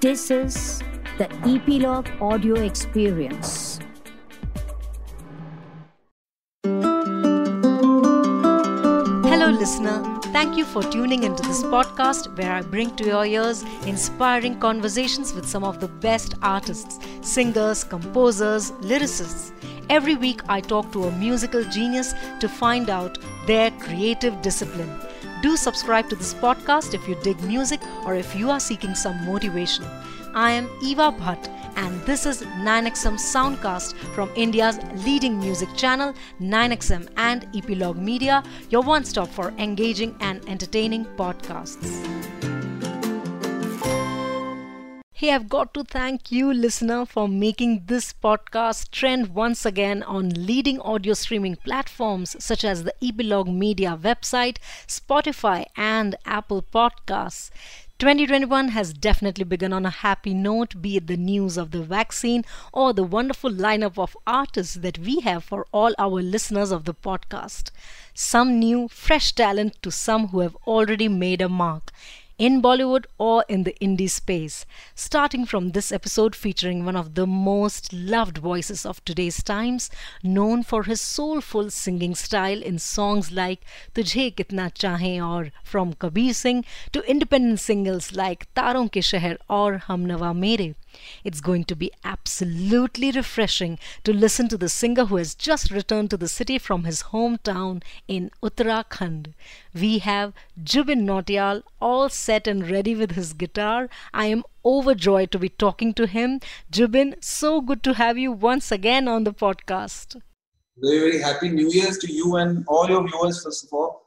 This is the Epilogue Audio Experience. Hello, listener. Thank you for tuning into this podcast where I bring to your ears inspiring conversations with some of the best artists, singers, composers, lyricists. Every week, I talk to a musical genius to find out their creative discipline. Do subscribe to this podcast if you dig music or if you are seeking some motivation. I am Eva Bhatt, and this is 9XM Soundcast from India's leading music channel, 9XM and Epilogue Media, your one stop for engaging and entertaining podcasts. Hey, I've got to thank you, listener, for making this podcast trend once again on leading audio streaming platforms such as the Epilogue Media website, Spotify, and Apple Podcasts. 2021 has definitely begun on a happy note, be it the news of the vaccine or the wonderful lineup of artists that we have for all our listeners of the podcast. Some new, fresh talent to some who have already made a mark in Bollywood or in the indie space. Starting from this episode featuring one of the most loved voices of today's times, known for his soulful singing style in songs like Tujhe Kitna Chahe or From Kabir Singh to independent singles like Taron Ke Sheher or Humnawa Mere. It's going to be absolutely refreshing to listen to the singer who has just returned to the city from his hometown in Uttarakhand. We have Jubin Nautiyal all set and ready with his guitar. I am overjoyed to be talking to him. Jubin, so good to have you once again on the podcast. Very, very happy New Year's to you and all your viewers, first of all.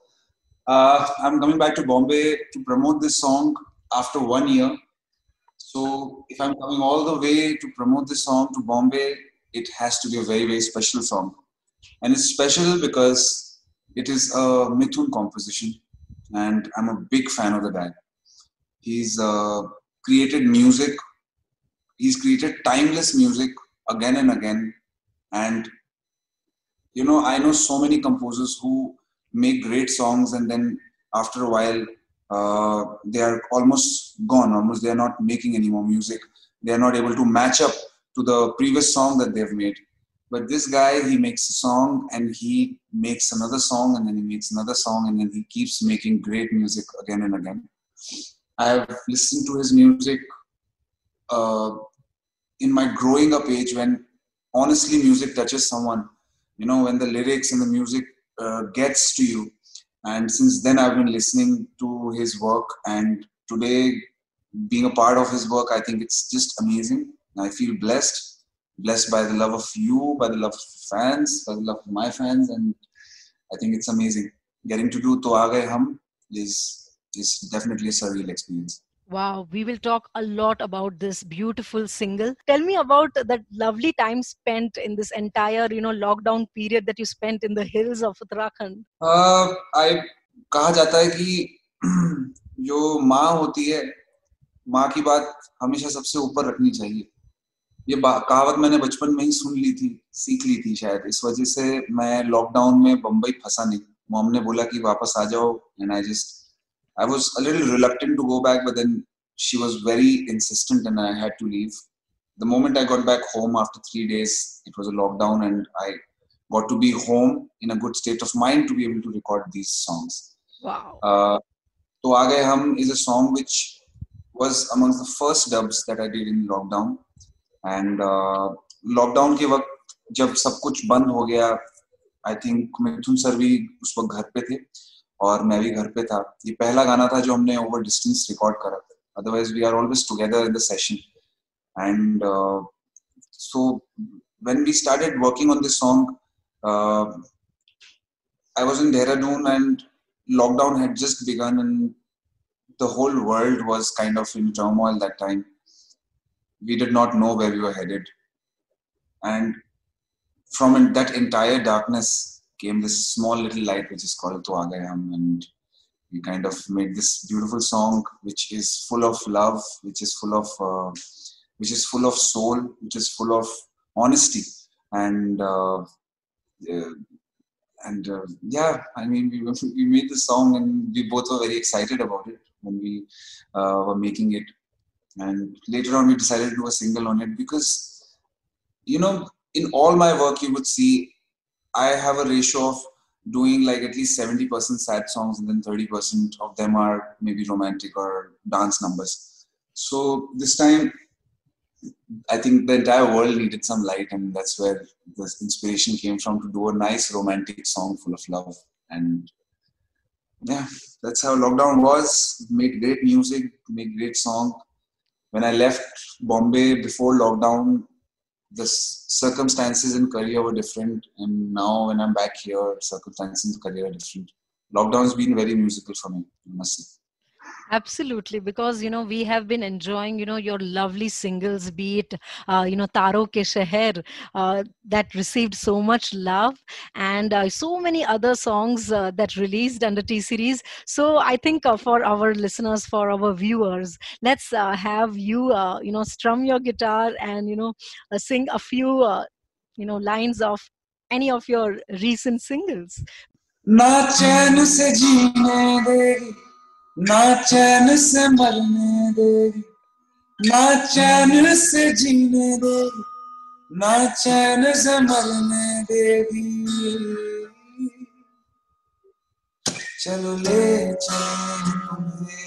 Uh, I'm coming back to Bombay to promote this song after one year. So if I'm coming all the way to promote this song to Bombay, it has to be a very, very special song. And it's special because it is a Mithun composition. And I'm a big fan of the guy. He's uh, created music, he's created timeless music again and again. And, you know, I know so many composers who make great songs and then after a while uh, they are almost gone almost they are not making any more music. They are not able to match up to the previous song that they've made. But this guy he makes a song and he makes another song and then he makes another song and then he keeps making great music again and again. I have listened to his music uh, in my growing up age when honestly music touches someone. You know when the lyrics and the music uh, gets to you and since then i've been listening to his work. And today being a part of his work i think it's just amazing. I feel blessed. Blessed by the love of you by the love of fans by the love of my fans. And i think it's amazing. Getting to do to Aa hum is is definitely a surreal experience Wow, we will talk a lot about this beautiful single. Tell me about that lovely time spent in this entire, you know, lockdown period that you spent in the hills of Uttarakhand. Uh, I कहा जाता है कि जो माँ होती है माँ की बात हमेशा सबसे ऊपर रखनी चाहिए ये कहावत मैंने बचपन में ही सुन ली थी सीख ली थी शायद इस वजह से मैं लॉकडाउन में बम्बई फंसा नहीं मॉम ने बोला कि वापस आ जाओ and I just I was a little reluctant to go back, but then she was very insistent and I had to leave. The moment I got back home after three days, it was a lockdown and I got to be home in a good state of mind to be able to record these songs. Wow. Uh, Toh Aa Gaye Hum is a song which was amongst the first dubs that I did in lockdown. And uh, lockdown के वक्त jab sab kuch ban ho gaya, I think Mithun sir भी उस वक्त pe the. और मैं भी घर पे था। ये पहला गाना था जो हमने ओवर डिस्टेंस रिकॉर्ड करा था। Otherwise we are always together in the session and so when we started working on this song I was in Dehradun and lockdown had just begun and the whole world was kind of in turmoil that time we did not know where we were headed and from that entire darkness came this small little light which is called Toh Aa Gaye Hum and we kind of made this beautiful song which is full of love, which is full of uh, which is full of soul, which is full of honesty. And uh, uh, and uh, yeah, I mean we we made the song and we both were very excited about it when we uh, were making it. And later on we decided to do a single on it because you know in all my work you would see i have a ratio of doing like at least 70% sad songs and then 30% of them are maybe romantic or dance numbers. So this time i think the entire world needed some light and that's where the inspiration came from to do a nice romantic song full of love and yeah that's how lockdown was. Make great music make great song. When I left Bombay before lockdown, the circumstances in career were different, and now when I'm back here, circumstances in career are different. Lockdown's been very musical for me, I must say. Absolutely, because you know we have been enjoying you know your lovely singles, be it uh, you know Taro Ke Sheher uh, that received so much love, and uh, so many other songs uh, that released under T series. So I think uh, for our listeners, for our viewers, let's uh, have you you know strum your guitar and you know sing a few you know lines of any of your recent singles. ना चैन से मरने देगी ना चैन से जीने देगी ना चैन से मरने देगी चलो ले चले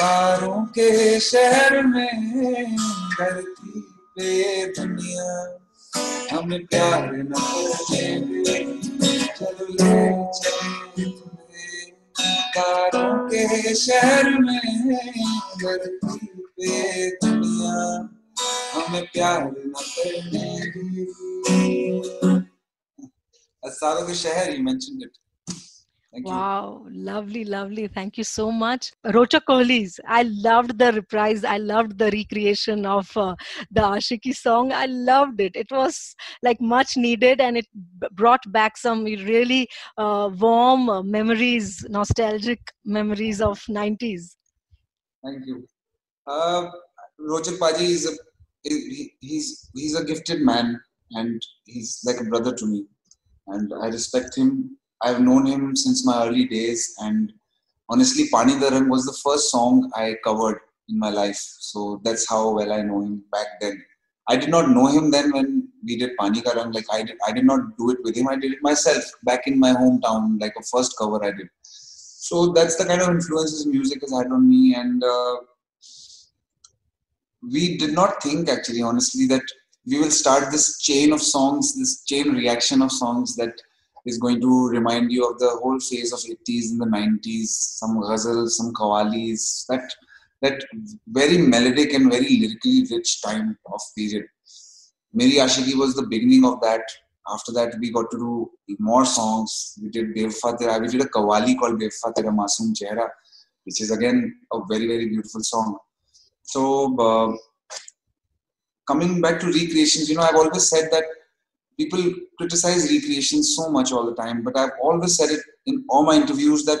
तारों के शहर में, धरती पे दुनिया, हम प्यार न चलो ले चले तारों के शहर में दुनिया हमें प्यार न सारों के शहर ही मंच it Thank wow, you. lovely, lovely. Thank you so much. Rochak Kohli's. I loved the reprise. I loved the recreation of uh, the Aashiqui song. I loved it. It was like much needed and it b- brought back some really uh, warm uh, memories, nostalgic memories of 90s. Thank you. Uh, Rochak Paaji is a he, he's he's a gifted man and he's like a brother to me and I respect him I've known him since my early days, and honestly, Pani Da Rang was the first song I covered in my life. So that's how well I know him back then. I did not know him then when we did Pani Da Rang. Like I did, I did not do it with him. I did it myself back in my hometown, like a first cover I did. So that's the kind of influences music has had on me, and uh, we did not think actually, honestly, that we will start this chain of songs, this chain reaction of songs that is going to remind you of the whole phase of 80s and the 90s, some ghazals, some qawwalis, that that very melodic and very lyrically rich time of period. Meri Aashiqui was the beginning of that. After that, we got to do more songs. We did Bewafa. We did a qawwali called Bewafa Tera Chehra, which is again a very, very beautiful song. So, uh, coming back to recreations, you know, I've always said that people criticize recreation so much all the time, but I've always said it in all my interviews that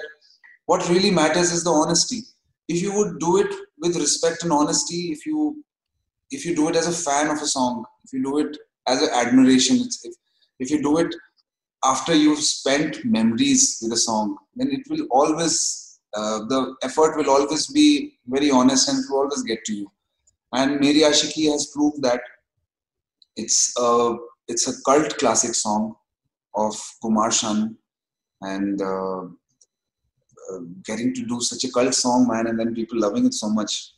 what really matters is the honesty. If you would do it with respect and honesty, if you if you do it as a fan of a song, if you do it as an admiration, if, if you do it after you've spent memories with a song, then it will always uh, the effort will always be very honest and it will always get to you. And Meri Aashiqui has proved that it's a it's a cult classic song of Kumar Sanu, and uh, uh, getting to do such a cult song, man, and then people loving it so much.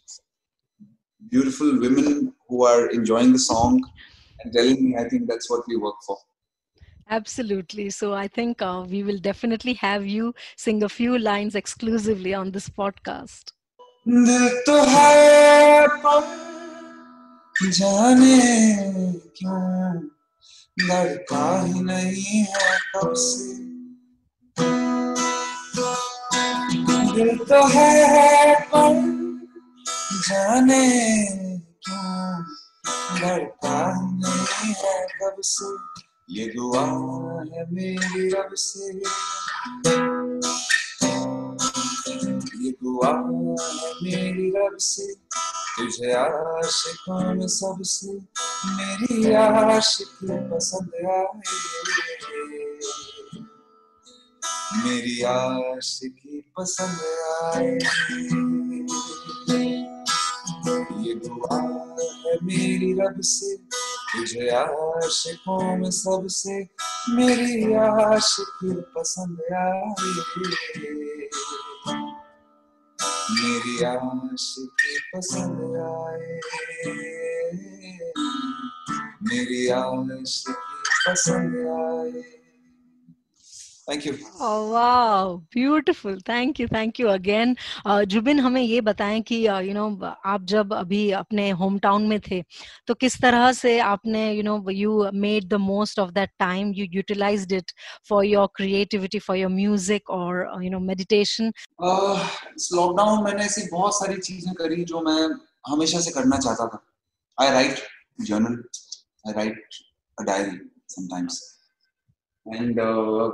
Beautiful women who are enjoying the song and telling me, I think that's what we work for. Absolutely. So I think uh, we will definitely have you sing a few lines exclusively on this podcast. लड़का ही नहीं है कब से। दिल तो है पर जाने क्यों? लड़का ही नहीं है कब से। ये दुआ है मेरी रब से। ये दुआ है मेरी रब से। तुझे आशिकों में सबसे। मेरी आशिकी पसंद आए मेरी आशिकी पसंद आए। ये दुआ है मेरी रब से, तुझे आशिकों में सबसे। मेरी आशिक पसंद आए। मेरी आशिक पसंद आए। मेरी पसंद आए थैंक यू वाह beautiful thank you thank you again Zubin हमें ये बताएँ कि you uh, know you know, आप जब अभी अपने होम टाउन में थे तो किस तरह से आपने you know you made the most of that time you utilised it for your creativity for your music और यू नो मेडिटेशन लॉकडाउन मैंने ऐसी बहुत सारी चीज़ें करी जो मैं हमेशा से करना चाहता था। I write journal I write a diary sometimes. And uh,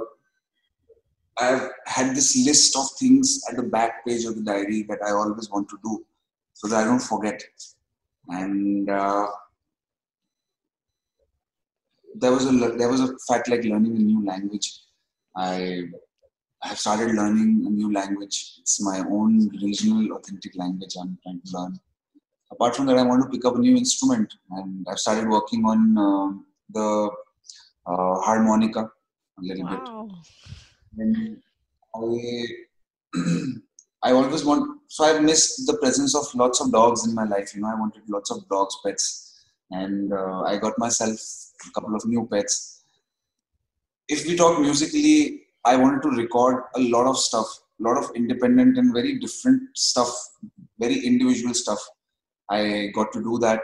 I've had this list of things at the back page of the diary that I always want to do so that I don't forget. And uh, there was a there was a fact like learning a new language. I have started learning a new language. It's my own regional authentic language I'm trying to learn. Apart from that, I want to pick up a new instrument, and I've started working on uh, the uh, harmonica a little wow. bit and I I always want so I've missed the presence of lots of dogs in my life. You know, I wanted lots of dogs, pets, and uh, I got myself a couple of new pets. If we talk musically, I wanted to record a lot of stuff, a lot of independent and very different stuff, very individual stuff. I got to do that.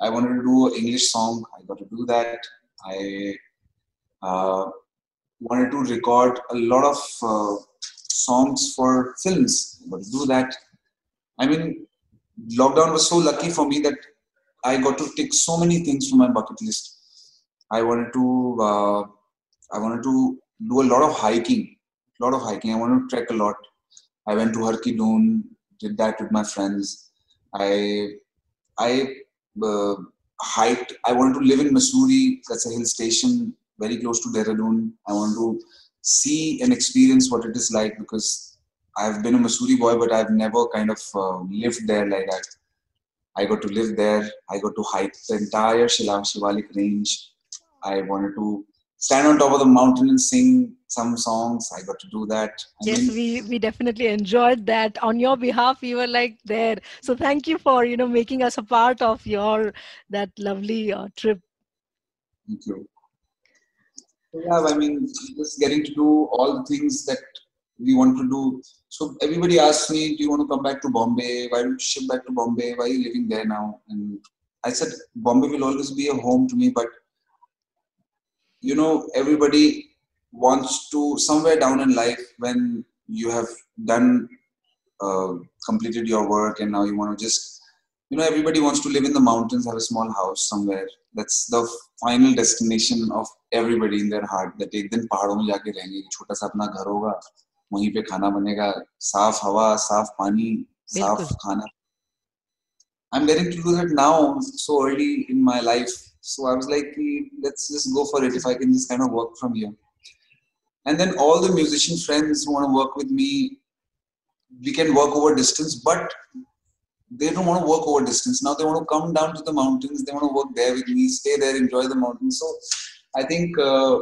I wanted to do an English song. I got to do that. I uh, wanted to record a lot of uh, songs for films. But to do that, I mean, lockdown was so lucky for me that I got to tick so many things from my bucket list. I wanted to, uh, I wanted to do a lot of hiking, a lot of hiking. I wanted to trek a lot. I went to Har Ki Doon, did that with my friends. I, I uh, hiked. I wanted to live in Mussoorie. That's a hill station very close to Dehradun. I want to see and experience what it is like because I've been a Mussoorie boy, but I've never kind of uh, lived there like that. I got to live there. I got to hike the entire Shivalik range. I wanted to stand on top of the mountain and sing some songs. I got to do that. I yes, mean, we we definitely enjoyed that. On your behalf, we were like there. So thank you for you know making us a part of your that lovely uh, trip. Thank you yeah i mean just getting to do all the things that we want to do so everybody asks me do you want to come back to bombay why don't you ship back to bombay why are you living there now and i said bombay will always be a home to me but you know everybody wants to somewhere down in life when you have done uh, completed your work and now you want to just you know everybody wants to live in the mountains have a small house somewhere that's the final destination of everybody in their heart that एक दिन पहाड़ों में जाके रहेंगे छोटा सा अपना घर होगा वहीं पे खाना बनेगा साफ हवा साफ पानी साफ खाना I'm getting to do that now so early in my life so I was like let's just go for it if I can just kind of work from here and then all the musician friends who want to work with me we can work over distance but they don't want to work over distance. Now they want to come down to the mountains. They want to work there with me, stay there, enjoy the mountains. So I think uh,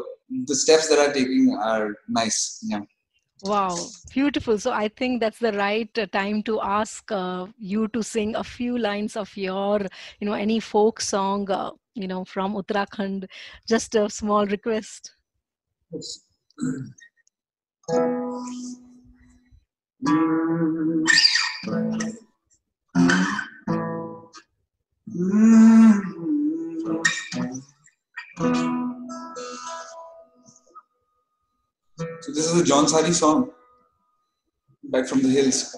the steps that I'm taking are nice. Yeah. Wow, beautiful. So I think that's the right uh, time to ask uh, you to sing a few lines of your, you know, any folk song, uh, you know, from Uttarakhand. Just a small request. Yes. So this is a Jaunsari song, back from the hills.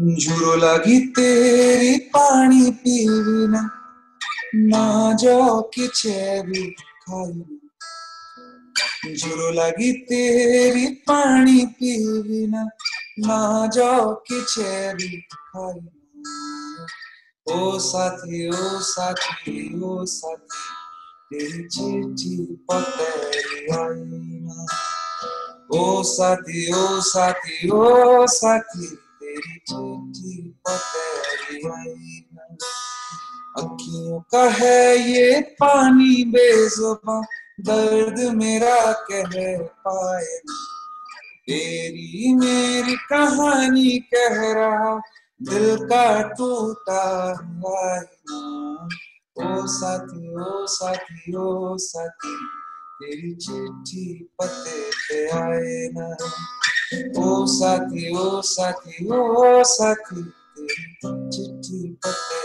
झुरो लागी तेरी पानी पीना ना ना जाओ कि भी खाई। झुरो लगी तेरी पानी पीवी ना ना जाओ कि भी खाई। ओ साथी ओ साथी ओ साथी, तेरी चिट्ठी पतेरी आई ना। ओ साथी ओ साथी ओ साथी, तेरी चिट्ठी पतेरी कोई आईना अखियों का है ये पानी बेजुबा दर्द मेरा कह पाए। तेरी मेरी कहानी कह रहा, दिल का टूटा हुआ ओ साथी ओ साथी ओ साथी, तेरी चिट्ठी पते पे आए ना। ओ साथी ओ साथी ओ साथी, तेरी चिट्ठी पते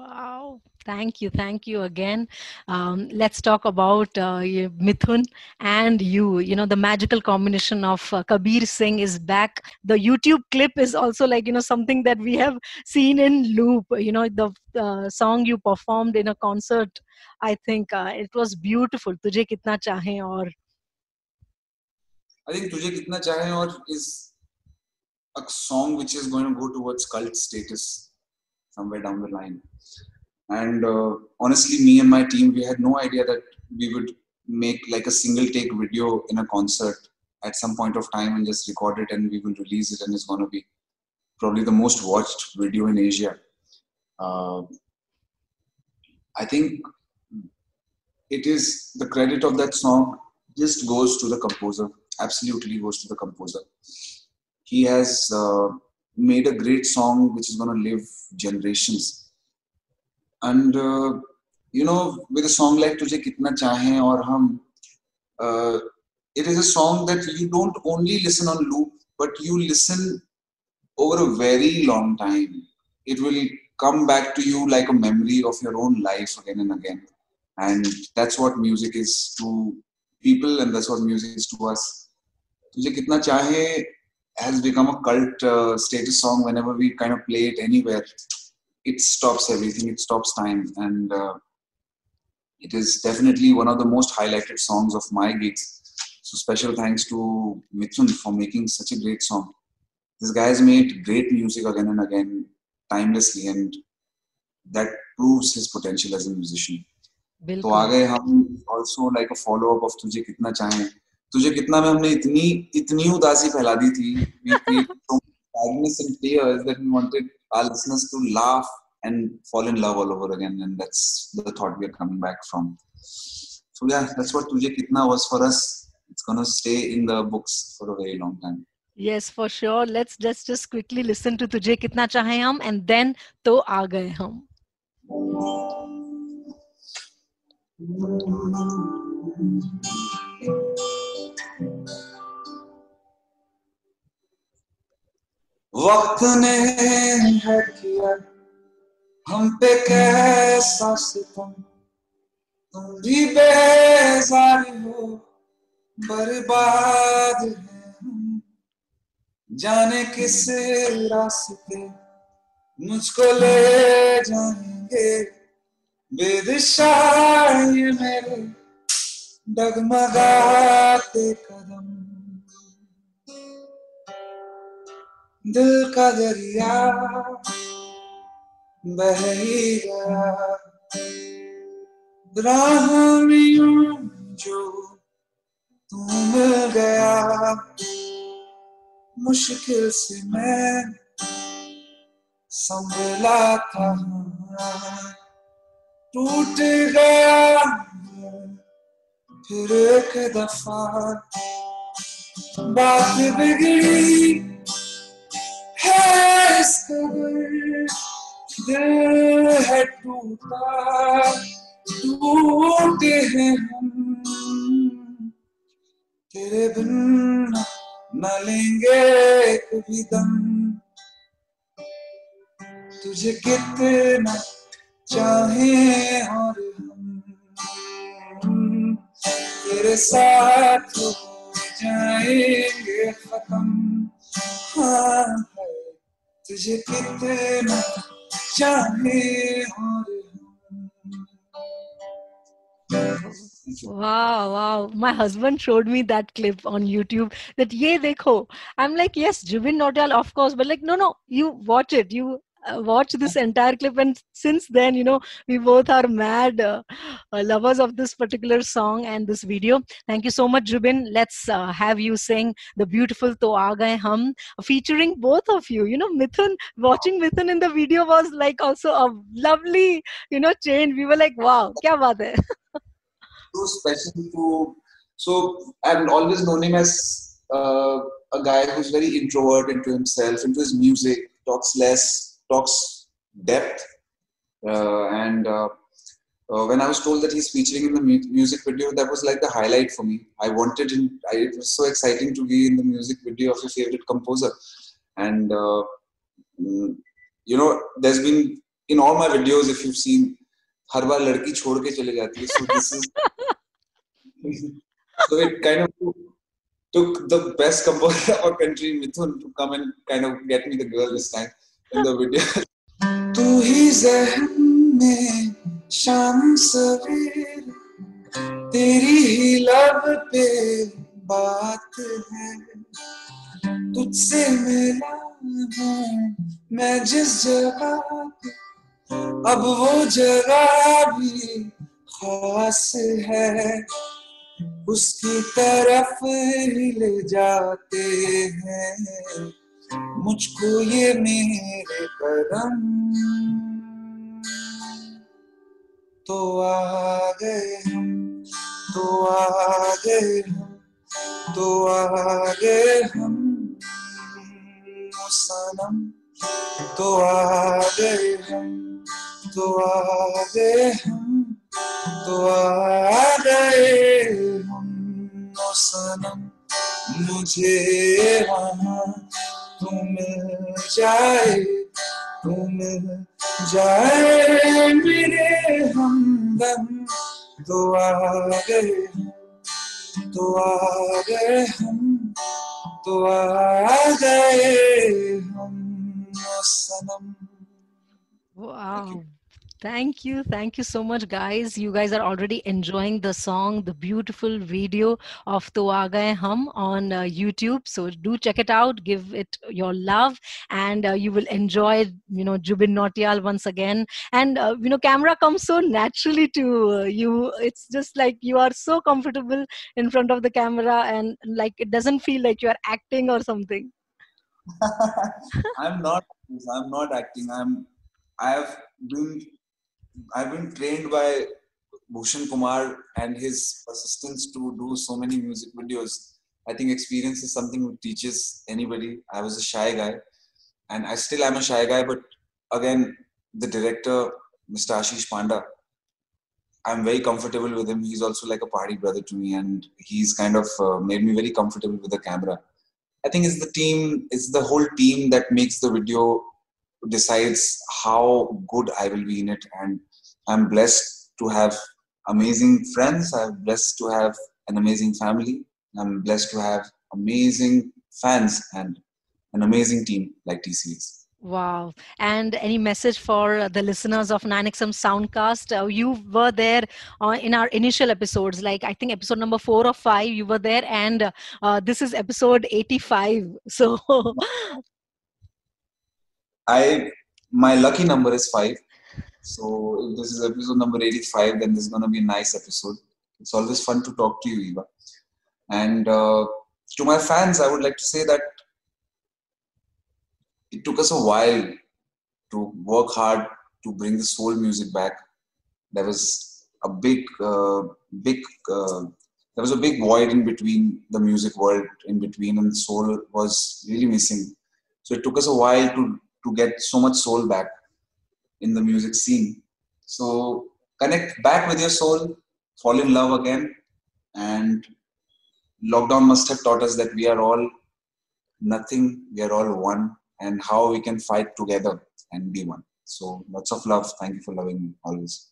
Wow. Thank you. Thank you again. Um, let's talk about uh, Mithun and you. You know, the magical combination of uh, Kabir Singh is back. The YouTube clip is also like, you know, something that we have seen in loop. You know, the uh, song you performed in a concert, I think uh, it was beautiful. Tujhe Kitna Chahe Aur. I think Tujhe Kitna Chahe Aur is a song which is going to go towards cult status somewhere down the line. And uh, honestly, me and my team, we had no idea that we would make like a single take video in a concert at some point of time and just record it and we will release it and it's going to be probably the most watched video in Asia. Uh, I think it is the credit of that song just goes to the composer absolutely goes to the composer he has uh, made a great song which is going to live generations and uh, you know with a song like tujhe kitna chahe or hum uh, it is a song that you don't only listen on loop but you listen over a very long time it will come back to you like a memory of your own life again and again and that's what music is to people and that's what music is to us तुझे कितना चाहे has become a cult uh, status song whenever we kind of play it anywhere. It stops everything it stops time and uh, it is definitely one of the most highlighted songs of my gigs so special thanks to mithun for making such a great song. This guy has made great music again and again timelessly and that proves his potential as a musician. So aa gaye hum also like a follow up of तुझे कितना चाहे. तुझे कितना में हमने इतनी इतनी उदासी फैला दी थी तुझे कितना चाहे आ गए वक्त ने है किया। हम पे कैसा सितम। तुम भी बेजार हो, बर्बाद है हम। जाने किस रास्ते, मुझको ले जाएँगे। बेदिशा मेरे, डगमगाते कदम। दिल का दरिया बह ही गया। जो तू मिल गया, मुश्किल से मैं संभला था। टूट गया फिर एक दफ़ा बात बिगड़ी कदर दिल है टूटा टूटे हैं हम तेरे बिन न लेंगे कभी दम। तुझे कितना चाहे और हम तेरे साथ जाएँगे खत्म। है। तुझे कितना चाहे और हम Wow, wow. My husband showed me that clip on YouTube that ye dekho. I'm like, yes, Jubin Nautiyal, of course, but like, no, no, you watch it. You uh, watch this entire clip and since then you know we both are mad uh, uh, lovers of this particular song and this video. Thank you so much jubin let's uh, have you sing the beautiful to aa hum featuring both of you. You know mithun watching mithun in the video was like also a lovely you know change. We were like wow kya baat hai? So special to so i've always known him as uh, a guy who's very introvert into himself into his music talks less talks depth. Uh, and uh, uh, when I was told that he's featuring in the mu- music video, that was like the highlight for me. I wanted him. I, it was so exciting to be in the music video of your favorite composer. And mm, you know, there's been in all my videos, if you've seen, हर बार लड़की छोड़ के चले जाती है. So this is. so it kind of took the best composer of our country, Mithun, to come and kind of get me the girl this time. In the video. तू ही जहन में शाम सवेर, तेरी ही लब पे बात है। तुझसे मिला हूँ मैं जिस जगह अब वो जगह भी खास है। उसकी तरफ़ ही ले जाते हैं। मुझको ये मेरे कदम तो आ गए हम तो आ गए हम तो आ गए हम। सनम तो आ गए हम तो आ गए हम तो आ गए हम। सनम, मुझे वहाँ तू मिल जाए तू मिल जाए मेरे हमदम तो आ गए तो आ गए हम तो आ गए हम सनम Wow. Thank you. Thank you so much, guys. You guys are already enjoying the song, the beautiful video of Toh Aa Gaye Hum on uh, YouTube. So do check it out. Give it your love, and uh, you will enjoy, you know, Jubin Nautiyal once again. And, uh, you know, camera comes so naturally to uh, you. It's just like you are so comfortable in front of the camera, and like it doesn't feel like you are acting or something. I'm not. I'm not acting. I'm. I have been I've been trained by Bhushan Kumar and his assistants to do so many music videos. I think experience is something that teaches anybody. I was a shy guy, and I still am a shy guy. But again, the director, Mr. Ashish Panda, I'm very comfortable with him. He's also like a party brother to me, and he's kind of uh, made me very comfortable with the camera. I think it's the team, it's the whole team that makes the video decides how good I will be in it. And I'm blessed to have amazing friends. I'm blessed to have an amazing family. I'm blessed to have amazing fans and an amazing team like TCS. Wow. And any message for the listeners of 9XM Soundcast? Uh, you were there uh, in our initial episodes, like I think episode number four or five, you were there, and uh, this is episode 85. So I my lucky number is five. So if this is episode number 85, then this is gonna be a nice episode. It's always fun to talk to you, Eva. And uh, to my fans, I would like to say that it took us a while to work hard to bring the soul music back. There was a big, uh, big, uh, there was a big void in between the music world in between, and soul was really missing. So it took us a while to to get so much soul back in the music scene. So connect back with your soul, fall in love again, and lockdown must have taught us that we are all nothing, we are all one, and how we can fight together and be one. So lots of love. Thank you for loving me always.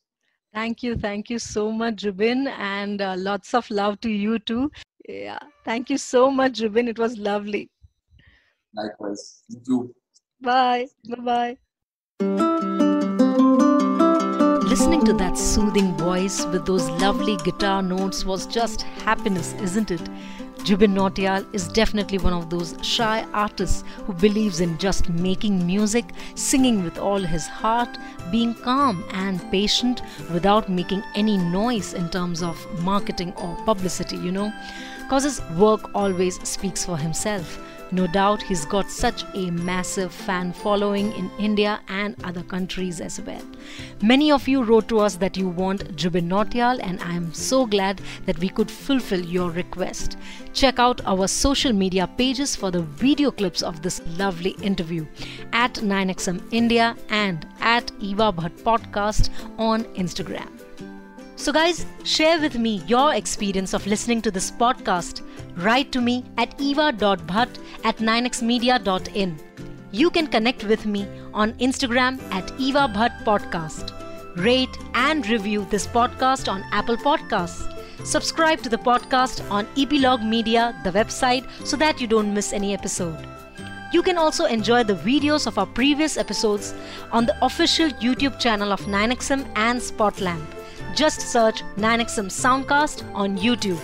Thank you. Thank you so much, Jubin, and uh, lots of love to you too. Yeah. Thank you so much, Jubin. It was lovely. Likewise. Thank you. Bye. Bye bye. Listening to that soothing voice with those lovely guitar notes was just happiness, isn't it? Jubin Nautiyal is definitely one of those shy artists who believes in just making music, singing with all his heart, being calm and patient without making any noise in terms of marketing or publicity, you know. Because his work always speaks for himself. No doubt he's got such a massive fan following in India and other countries as well. Many of you wrote to us that you want Jubin Nautiyal, and I am so glad that we could fulfill your request. Check out our social media pages for the video clips of this lovely interview at 9XM India and at Eva Bhatt Podcast on Instagram. So, guys, share with me your experience of listening to this podcast. Write to me at eva.bhatt at 9xmedia.in. You can connect with me on Instagram at Eva Bhatt Podcast. Rate and review this podcast on Apple Podcasts. Subscribe to the podcast on Epilogue Media, the website, so that you don't miss any episode. You can also enjoy the videos of our previous episodes on the official YouTube channel of 9XM and Spotlamp. Just search 9XM Soundcast on YouTube.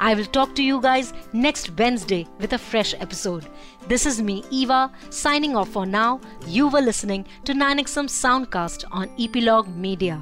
I will talk to you guys next Wednesday with a fresh episode. This is me, Eva, signing off for now. You were listening to 9XM Soundcast on Epilogue Media.